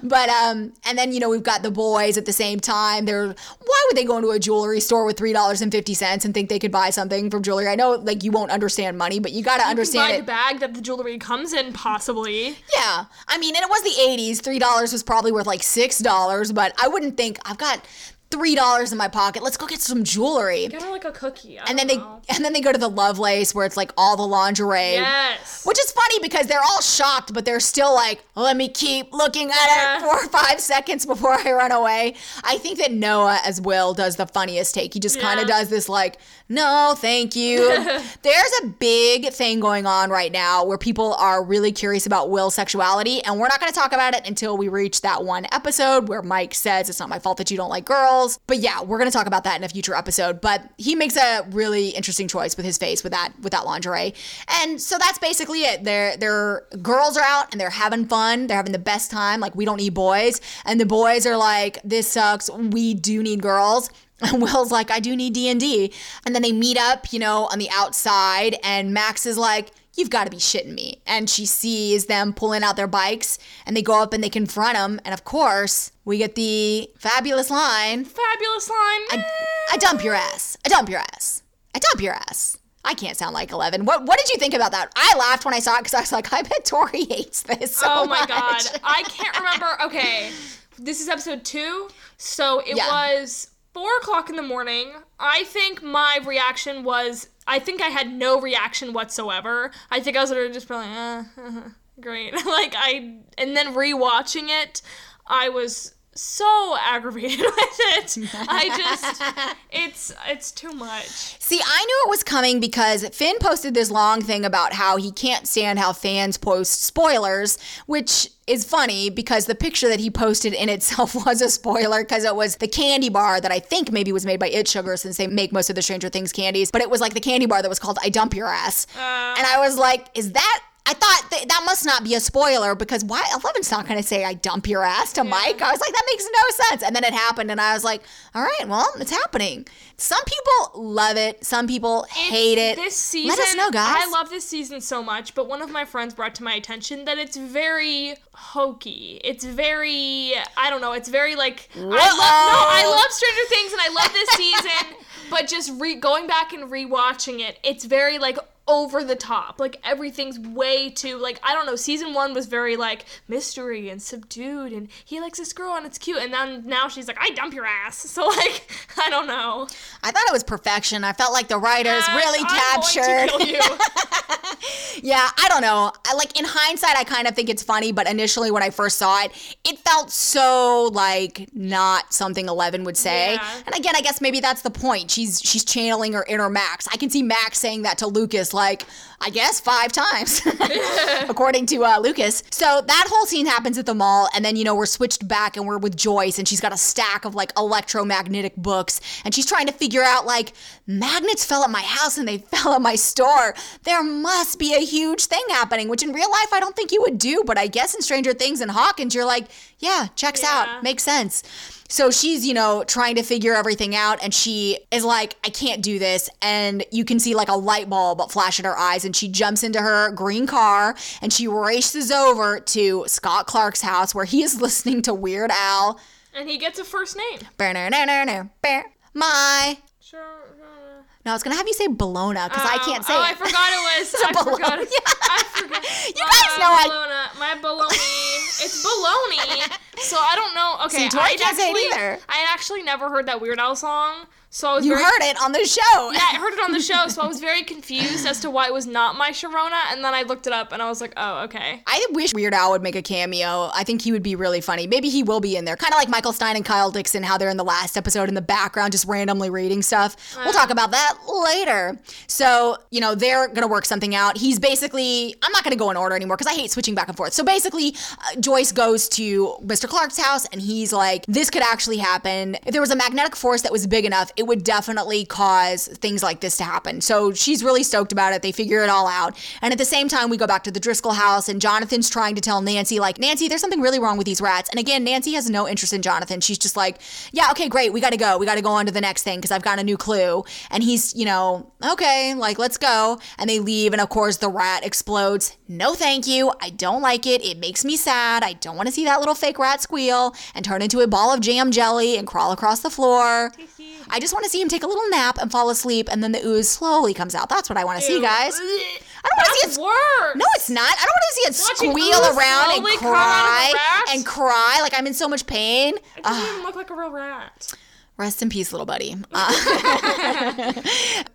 but um and then you know we've got the boys at the same time. They're why would they go into a jewelry store with three dollars and fifty cents and think they could buy something from jewelry? I know like you won't understand money, but you gotta understand Buy it. the bag that the jewelry comes in, possibly. Yeah. I mean, and it was the 80s. $3 was probably worth like $6, but I wouldn't think I've got $3 in my pocket. Let's go get some jewelry. Get her like a cookie. I And then they know. and then they go to the Lovelace where it's like all the lingerie. Yes. Which is funny because they're all shocked, but they're still like, let me keep looking at Yeah. it for five seconds before I run away. I think that Noah, as Will, does the funniest take. He just kind of does this, like, no, thank you. There's a big thing going on right now where people are really curious about Will's sexuality, and we're not going to talk about it until we reach that one episode where Mike says, It's not my fault that you don't like girls. But yeah, we're going to talk about that in a future episode. But he makes a really interesting choice with his face with that with that lingerie. And so that's basically it. They're they're girls are out and they're having fun. They're having the best time. Like we don't need boys. And the boys are like, this sucks. We do need girls. And Will's like, I do need D and D. And then they meet up, you know, on the outside, and Max is like, You've got to be shitting me. And she sees them pulling out their bikes, and they go up and they confront them. And of course, we get the fabulous line Fabulous line. I, I dump your ass. I dump your ass. I dump your ass. I can't sound like Eleven. What What did you think about that? I laughed when I saw it because I was like, I bet Tori hates this. So oh my much. god. I can't remember. Okay. This is episode two. So it Yeah. was four o'clock in the morning. I think my reaction was I think I had no reaction whatsoever. I think I was literally just like, uh, great. like I and then rewatching it, I was so aggravated with it. I just it's it's too much. See, I knew it was coming because Finn posted this long thing about how he can't stand how fans post spoilers, which is funny because the picture that he posted in itself was a spoiler because it was the candy bar that I think maybe was made by It Sugar since they make most of the Stranger Things candies, but it was like the candy bar that was called I Dump Your Ass. Uh. and I was like, is that I thought th- that must not be a spoiler because why? Eleven's not going to say I dump your ass to Mike. I was like, that makes no sense. And then it happened, and I was like, all right, well, it's happening. Some people love it. Some people hate it. This season, Let us know, guys. I love this season so much, but one of my friends brought to my attention that it's very hokey. It's very, I don't know, it's very like, I love, no, I love Stranger Things and I love this season, but just re- going back and rewatching it, it's very like over the top. Like everything's way too like I don't know. Season one was very like mystery and subdued, and he likes this girl and it's cute. And then now she's like, I dump your ass. So like I don't know. I thought it was perfection. I felt like the writers ah, really captured. Going to kill you. Yeah, I don't know. I, like in hindsight, I kind of think it's funny, but initially when I first saw it, it felt so like not something Eleven would say. Yeah. And again, I guess maybe that's the point. She's she's channeling her inner Max. I can see Max saying that to Lucas like I guess five times, according to uh, Lucas. So that whole scene happens at the mall, and then you know we're switched back and we're with Joyce, and she's got a stack of like electromagnetic books, and she's trying to figure out like magnets fell at my house and they fell at my store. There must be a huge thing happening, which in real life I don't think you would do, but I guess in Stranger Things and Hawkins, you're like, yeah, checks Yeah. out, makes sense. So she's, you know, trying to figure everything out and she is like, I can't do this. And you can see like a light bulb flash in her eyes and she jumps into her green car and she races over to Scott Clark's house where he is listening to Weird Al. and he gets a first name. My. Sure. No, I was gonna have you say Bologna because I oh, can't say oh, oh, it. I forgot it was. I bologna. forgot. It. I forgot. You guys know I- Bologna, my bologna. it's baloney. So I don't know. Okay, See, Tori I can't say it either. I actually never heard that Weird Al song, so I was You very, heard it on the show. Yeah, I heard it on the show, so I was very confused as to why it was not my Sharona, and then I looked it up, and I was like, oh, okay. I wish Weird Al would make a cameo. I think he would be really funny. Maybe he will be in there. Kind of like Michael Stein and Kyle Dixon, how they're in the last episode in the background, just randomly reading stuff. We'll talk about that later. So, you know, they're going to work something out. He's basically, I'm not going to go in order anymore because I hate switching back and forth. So basically, uh, Joyce goes to Mr. Clark's house and he's like, this could actually happen. If there was a magnetic force that was big enough, it would definitely cause things like this to happen. So she's really stoked about it. They figure it all out. And at the same time, we go back to the Driscoll house and Jonathan's trying to tell Nancy, like, Nancy, there's something really wrong with these rats. And again, Nancy has no interest in Jonathan. She's just like, yeah, okay, great. We got to go. We got to go on to the next thing because I've got a new clue. And he's, you know, okay, like, let's go. And they leave. And of course, the rat explodes. No, thank you. I don't like it. It makes me sad. I don't want to see that little fake rat squeal and turn into a ball of jam jelly and crawl across the floor. I just want to see him take a little nap and fall asleep, and then the ooze slowly comes out. That's what I want to see, guys. I don't want to see it. Worse. No, it's not. I don't want to see it Watching squeal around and slowly come out of cry and cry like I'm in so much pain. It doesn't even look like a real rat. Rest in peace, little buddy. Uh,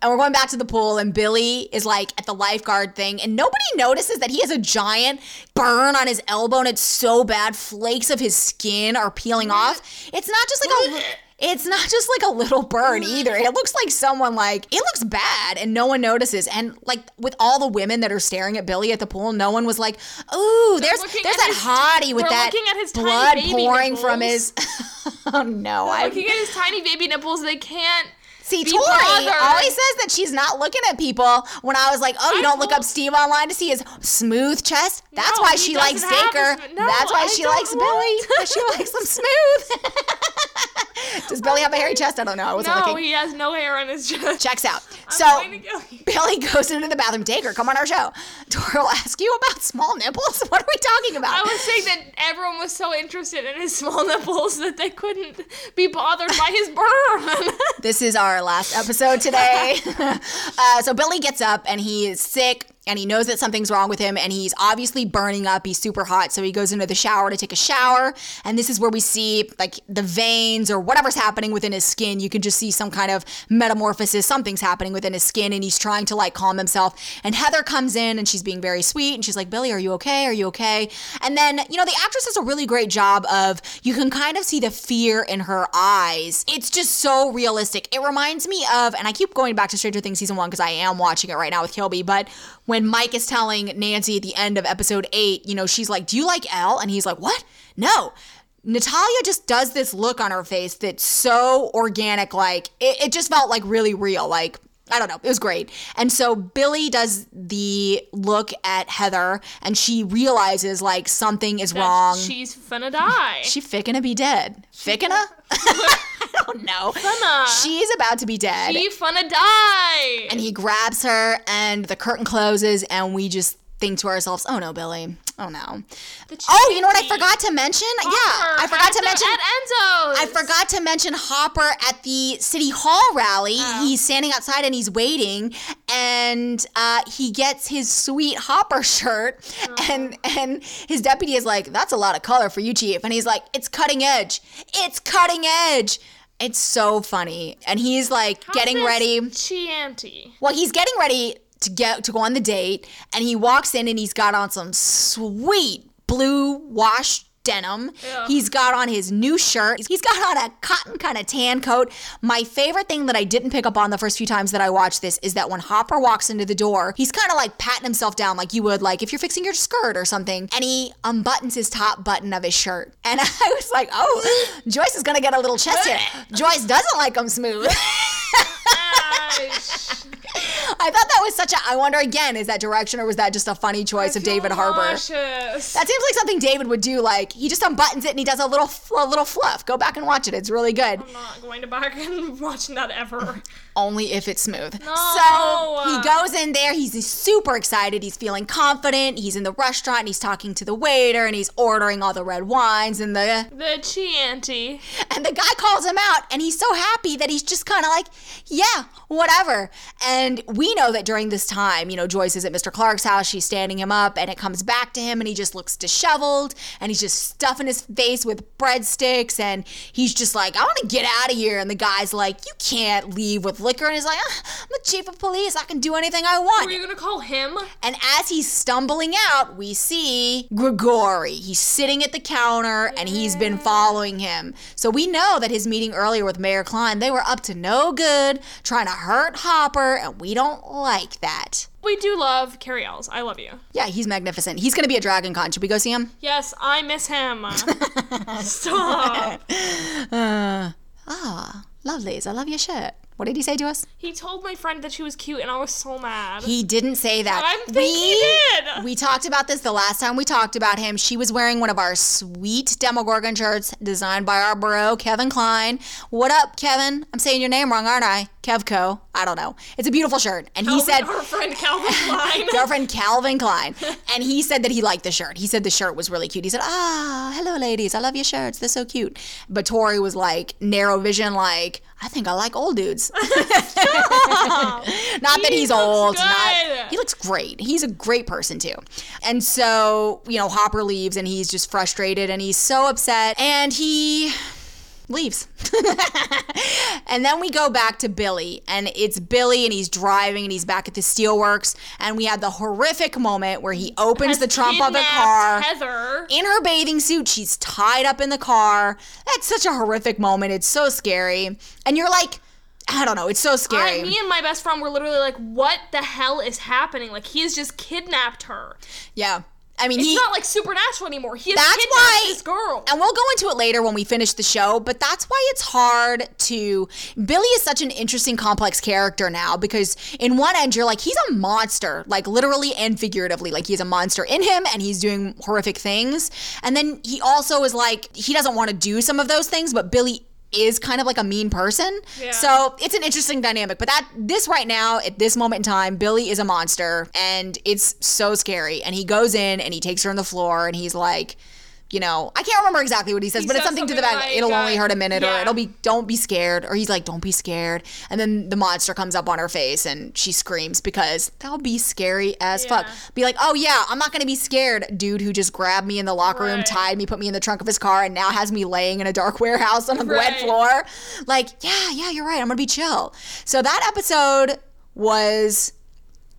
and we're going back to the pool, and Billy is like at the lifeguard thing, and nobody notices that he has a giant burn on his elbow, and it's so bad. Flakes of his skin are peeling off. It's not just like a. It's not just like a little burn either. It looks like someone like it looks bad and no one notices. And like with all the women that are staring at Billy at the pool, no one was like, "Ooh, there's looking there's at that hottie with that looking at his tiny blood pouring from his." oh no! I Looking at his tiny baby nipples, they can't. See, be Tori bothered. always says that she's not looking at people. When I was like, "Oh, you I don't look up Steve online to see his smooth chest." That's No, why she likes have Dacre. a sm- no, That's why I she likes Billy. want- she likes them smooth. Does Billy have a hairy chest? I don't know. I wasn't No, looking. he has no hair on his chest. Checks out. I'm so going to kill you. Billy goes into the bathroom. Dacre, come on our show. Tori will ask you about small nipples. What are we talking about? I was saying that everyone was so interested in his small nipples that they couldn't be bothered by his burn. This is our last episode today. uh, so Billy gets up and he is sick and he knows that something's wrong with him and he's obviously burning up. He's super hot. So he goes into the shower to take a shower. And this is where we see like the veins or whatever's happening within his skin. You can just see some kind of metamorphosis. Something's happening within his skin and he's trying to like calm himself. And Heather comes in and she's being very sweet and she's like, Billy, are you okay? Are you okay? And then, you know, the actress does a really great job of you can kind of see the fear in her eyes. It's just so realistic. It reminds me of, and I keep going back to Stranger Things season one because I am watching it right now with Kilby, but when Mike is telling Nancy at the end of episode eight, you know, she's like, Do you like El? And he's like, What? No. Natalia just does this look on her face that's so organic, like it, it just felt like really real. Like I don't know. It was great. And so Billy does the look at Heather and she realizes like something is That wrong. She's finna die. she finna be dead. Finna? Don't know. Finna. She's about to be dead. she finna die. and he grabs her and the curtain closes and we just think to ourselves, oh no, Billy. Oh no. Oh, you know what I forgot to mention? Hopper yeah, I forgot to the- mention. at Enzo's. I forgot to mention Hopper at the City Hall rally. Oh. He's standing outside and he's waiting, and uh, he gets his sweet Hopper shirt, Oh. and and his deputy is like, "That's a lot of color for you, chief," and he's like, "It's cutting edge. It's cutting edge." It's so funny, and he's like How's getting ready. Chianti. Well, he's getting ready to get to go on the date, and he walks in and he's got on some sweet blue wash denim. Yeah. He's got on his new shirt. He's got on a cotton kind of tan coat. My favorite thing that I didn't pick up on the first few times that I watched this is that when Hopper walks into the door, he's kind of like patting himself down like you would like if you're fixing your skirt or something, and he unbuttons his top button of his shirt. And I was like, "Oh, Joyce is going to get a little chest here." Joyce doesn't like them smooth. I thought that was such a. I wonder again, is that direction or was that just a funny choice of David Harbour? Nauseous. That seems like something David would do. Like he just unbuttons it and he does a little a little fluff. Go back and watch it. It's really good. I'm not going to back and watching that ever. Only if it's smooth. No. So he goes in there. He's super excited. He's feeling confident. He's in the restaurant and he's talking to the waiter and he's ordering all the red wines and the The Chianti. And the guy calls him out, and he's so happy that he's just kind of like, yeah, whatever. And we know that during this time, you know, Joyce is at Mr. Clark's house, she's standing him up, and it comes back to him, and he just looks disheveled, and he's just stuffing his face with breadsticks, and he's just like, I want to get out of here. And the guy's like, You can't leave with liquor. And he's like, "Ah, I'm the chief of police, I can do anything I want. Were you gonna call him? And as he's stumbling out, we see Grigori. He's sitting at the counter and he's been following him. So we know that his meeting earlier with Mayor Kline, they were up to no good, trying to hurt Hopper, and we don't like that. We do love Cary Elwes. I love you. Yeah, he's magnificent. He's going to be at Dragon Con. Should we go see him? Yes, I miss him. Stop. Ah, lovelies. I love your shirt. What did he say to us? He told my friend that she was cute, and I was so mad. He didn't say that. I think he did. We talked about this the last time we talked about him. She was wearing one of our sweet Demogorgon shirts designed by our bro, Kevin Klein. What up, Kevin? I'm saying your name wrong, aren't I? Kevco. I don't know. It's a beautiful shirt. And he said, our friend Calvin Klein. girlfriend Calvin Klein. And he said that he liked the shirt. He said the shirt was really cute. He said, Ah, hello, ladies. I love your shirts. They're so cute. But Tori was like, narrow vision, like, I think I like old dudes. not that He he's old. Not, he looks great. He's a great person, too. And so, you know, Hopper leaves and he's just frustrated and he's so upset. And he leaves. and then we go back to Billy, and it's Billy, and he's driving, and he's back at the steelworks, and we had the horrific moment where he opens the trunk of the car. Heather. In her bathing suit, she's tied up in the car. That's such a horrific moment. It's so scary. And you're like, I don't know, it's so scary. I, me and my best friend were literally like, "What the hell is happening? Like he's just kidnapped her. yeah. I mean, It's he. not like supernatural anymore. He has That's why- this girl." And we'll go into it later when we finish the show, but that's why it's hard to. Billy is such an interesting, complex character now because, in one end, you're like, he's a monster, like literally and figuratively. Like, he's a monster in him and he's doing horrific things. And then he also is like, he doesn't want to do some of those things, but Billy is kind of like a mean person. Yeah. So it's an interesting dynamic. But that this right now, at this moment in time, Billy is a monster and it's so scary. And he goes in and he takes her on the floor and he's like, you know, I can't remember exactly what he says, He but it's says something to the something back. it'll only uh, hurt a minute, or it'll be don't be scared, or he's like, don't be scared, and then the monster comes up on her face and she screams because that'll be scary as fuck. Be like, oh yeah, I'm not gonna be scared, dude who just grabbed me in the locker room, tied me, put me in the trunk of his car, and now has me laying in a dark warehouse on a wet floor. Like, yeah, yeah, you're right. I'm gonna be chill. So that episode was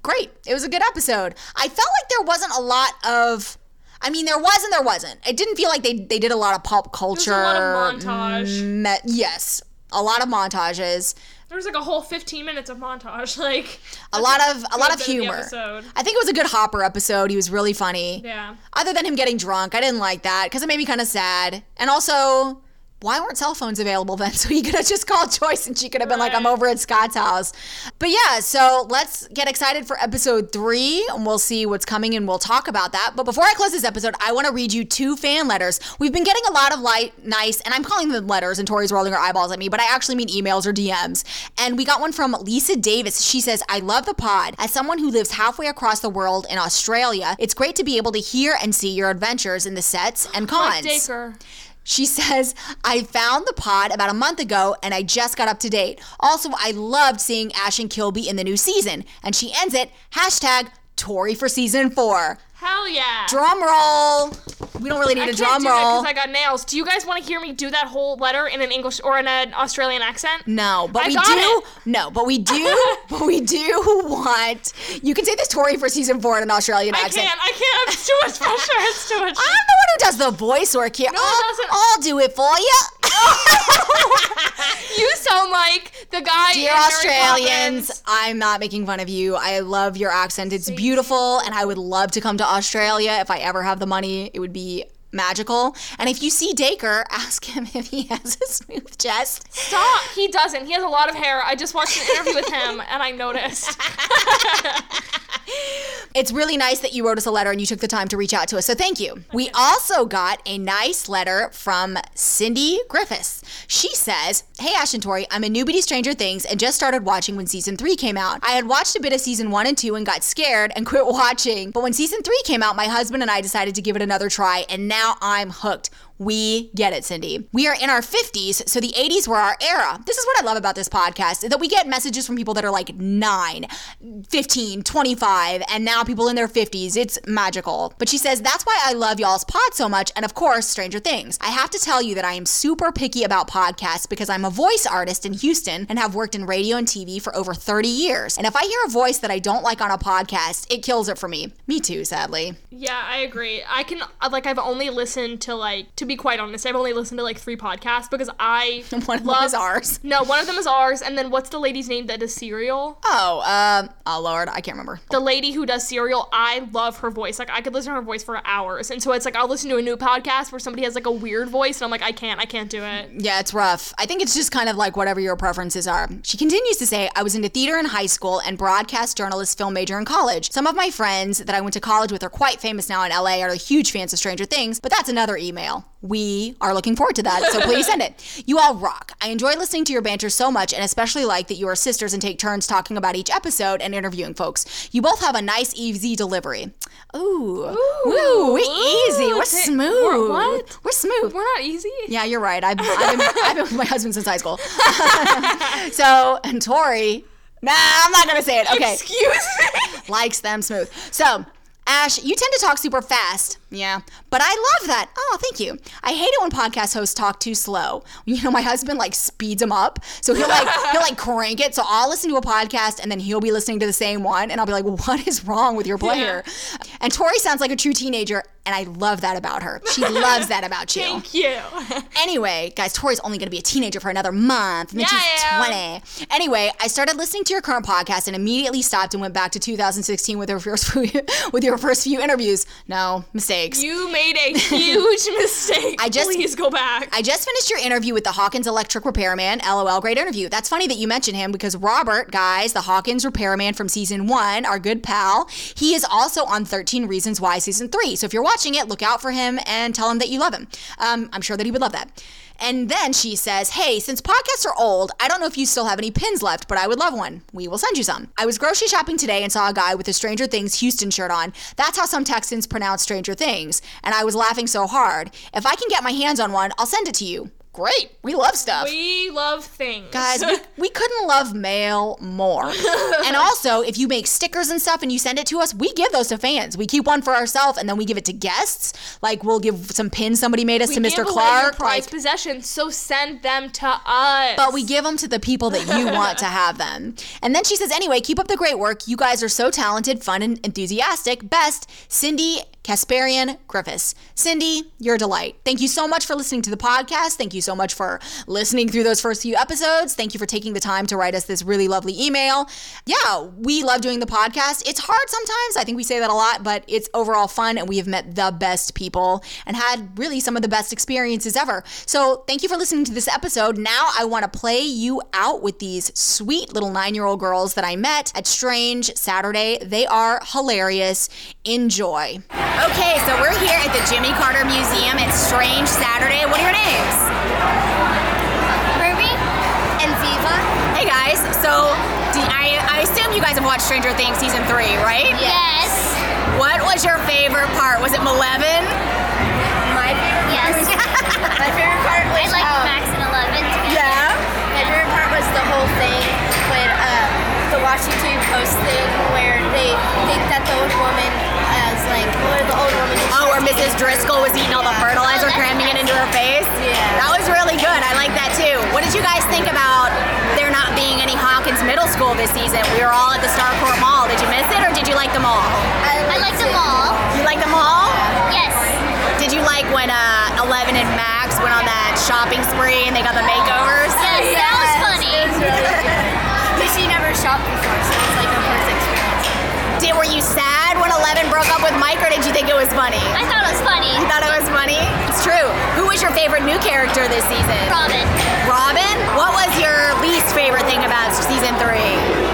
great. It was a good episode. I felt like there wasn't a lot of. I mean, there was and there wasn't. It didn't feel like they they did a lot of pop culture. There's a lot of montage. me- yes, a lot of montages. There was like a whole 15 minutes of montage. Like A lot of a lot of humor. I think it was a good Hopper episode. He was really funny. Yeah. Other than him getting drunk, I didn't like that because it made me kind of sad. And also, why weren't cell phones available then? So he could have just called Joyce and she could have been like, I'm over at Scott's house. But yeah, so let's get excited for episode three and we'll see what's coming and we'll talk about that. But before I close this episode, I want to read you two fan letters. We've been getting a lot of light, nice, and I'm calling them letters and Tori's rolling her eyeballs at me, but I actually mean emails or DMs. And we got one from Lisa Davis. She says, I love the pod. As someone who lives halfway across the world in Australia, it's great to be able to hear and see your adventures in the sets and cons. Mike Dacre. She says, I found the pod about a month ago and I just got up to date. Also, I loved seeing Ash and Kilby in the new season. And she ends it, hashtag Tori for season four. Hell yeah. Drum roll. We don't really need I a can't drum do roll. because I got nails. Do you guys want to hear me do that whole letter in an English or in an Australian accent? No, but I we do. it. No, but we do. but we do want. You can say this Tori for season four in an Australian I accent. can't. I can't. It's too much pressure. It's too much. I'm the one who does the voice work here. No, I'll. I'll do it for you. You sound like the guy. Dear in Australians. I'm not making fun of you. I love your accent. It's beautiful, and I would love to come to Australia if I ever have the money. It would be magical. And if you see Dacre, ask him if he has a smooth chest. Stop. He doesn't. He has a lot of hair. I just watched an interview with him and I noticed. It's really nice that you wrote us a letter and you took the time to reach out to us. So thank you. We also got a nice letter from Cindy Griffiths. She says, Hey Ash and Tori, I'm a newbie to Stranger Things and just started watching when season three came out. I had watched a bit of season one and two and got scared and quit watching. But when season three came out, my husband and I decided to give it another try, and now I'm hooked. We get it, Cindy. We are in our 50s, so the 80s were our era. This is what I love about this podcast, that we get messages from people that are like 9, 15, 25, and now people in their 50s. It's magical. But she says, that's why I love y'all's pod so much, and of course, Stranger Things. I have to tell you that I am super picky about podcasts because I'm a voice artist in Houston and have worked in radio and TV for over 30 years. And if I hear a voice that I don't like on a podcast, it kills it for me. Me too, sadly. Yeah, I agree. I can like I've only listened to like to be quite honest, I've only listened to like three podcasts because I One of them love is ours. No, one of them is ours, and then what's the lady's name that does Serial? Oh, um, oh Lord, I can't remember. The lady who does Serial, I love her voice. Like I could listen to her voice for hours, and so it's like I'll listen to a new podcast where somebody has like a weird voice, and I'm like I can't, I can't do it. Yeah, it's rough. I think it's just kind of like whatever your preferences are. She continues to say, I was into theater in high school and broadcast journalist film major in college. Some of my friends that I went to college with are quite famous now in LA, are huge fans of Stranger Things, but that's another email. We are looking forward to that, so please send it. You all rock. I enjoy listening to your banter so much and especially like that you are sisters and take turns talking about each episode and interviewing folks. You both have a nice, easy delivery. Ooh. Ooh, we're easy. We're Ooh, smooth. we're what? We're smooth. We're not easy. Yeah, you're right. I've, I've, been, I've been with my husband since high school. so, and Tori, nah, I'm not going to say it. Okay. Excuse me. Likes them smooth. So, Ash, you tend to talk super fast. Yeah. But I love that. Oh, thank you. I hate it when podcast hosts talk too slow. You know, my husband like speeds them up. So he'll like he'll like crank it. So I'll listen to a podcast and then he'll be listening to the same one and I'll be like, "What is wrong with your player?" And Tori sounds like a true teenager and I love that about her. She loves that about you. Thank you. Anyway, guys, Tori's only going to be a teenager for another month, and then Yeah, she's I 20. Anyway, I started listening to your current podcast and immediately stopped and went back to 2016 with your first with your first few interviews. No mistakes. You made a huge mistake. I just- please go back. I just finished your interview with the Hawkins electric repairman. LOL, great interview. That's funny that you mention him because Robert, guys, the Hawkins repairman from season one, our good pal, he is also on 13 Reasons Why season three. So if you're watching it, look out for him and tell him that you love him. Um, I'm sure that he would love that. And then she says, Hey, since podcasts are old, I don't know if you still have any pins left, but I would love one. We will send you some. I was grocery shopping today and saw a guy with a Stranger Things Houston shirt on. That's how some Texans pronounce Stranger Things. And I was laughing so hard. If I can get my hands on one, I'll send it to you. Great. We love stuff. we love things. Guys, we, we couldn't love mail more. and also, if you make stickers and stuff and you send it to us, we give those to fans. We keep one for ourselves and then we give it to guests. Like we'll give some pins somebody made us we to Mr. Clark. prized Like, possessions, so send them to us. but we give them to the people that you want to have them. And then she says, anyway, keep up the great work. You guys are so talented, fun, and enthusiastic. Best, Cindy Kasparian Griffiths. Cindy, you're a delight. Thank you so much for listening to the podcast. Thank you so much for listening through those first few episodes. Thank you for taking the time to write us this really lovely email. Yeah, we love doing the podcast. It's hard sometimes. I think we say that a lot, but it's overall fun and we have met the best people and had really some of the best experiences ever. So thank you for listening to this episode. Now I want to play you out with these sweet little nine year old girls that I met at Strange Saturday. They are hilarious. Enjoy. Okay, so we're here at the Jimmy Carter Museum. It's Strange Saturday. What are your names? Ruby? And Viva. Hey guys, so I, I assume you guys have watched Stranger Things season three, right? Yes. What was your favorite part? Was it Maleven? My favorite Yes. My favorite part was I like um, Max and Eleven together. Yeah. my favorite part was the whole thing when um, the Washington Post thing where they think that the old woman like the old woman Oh, where Mrs. Driscoll was eating all the fertilizer, cramming it into her face? Yeah. That was really good. I like that too. What did you guys think about there not being any Hawkins Middle School this season? We were all at the Starcourt Mall. Did you miss it or did you like them all? I like them all. You like them all? Yes. Did you like when uh, Eleven and Max went on that shopping spree and they got the makeovers? Yes, that was funny. Because she never shopped before, so it's like her first experience. Did were you sad when Eleven broke up with Mike, or did you think it was funny? I thought it was funny. You thought it was funny? It's true. Who was your favorite new character this season? Robin. Robin. What was your least favorite thing about season three?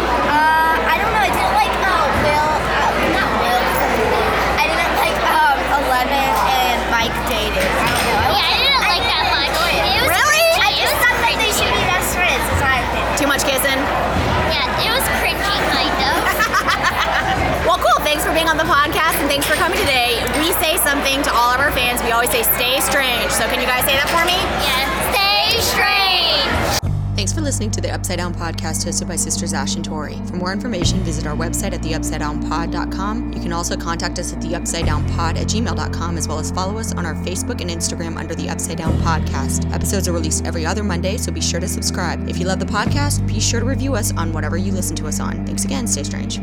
Being on the podcast and thanks for coming today. We say something to all of our fans. We always say stay strange. So can you guys say that for me? Yeah. Stay strange. Thanks for listening to the Upside Down podcast hosted by Sisters Ash and Tori. For more information, visit our website at theupsidedownpod.com. You can also contact us at theupsidedownpod at gmail.com as well as follow us on our Facebook and Instagram under the Upside Down Podcast. Episodes are released every other Monday, so be sure to subscribe. If you love the podcast, be sure to review us on whatever you listen to us on. Thanks again. Stay strange.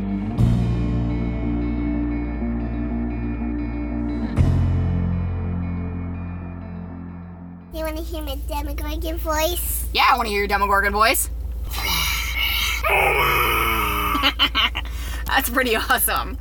Hear my Demogorgon voice? Yeah, I want to hear your Demogorgon voice. That's pretty awesome.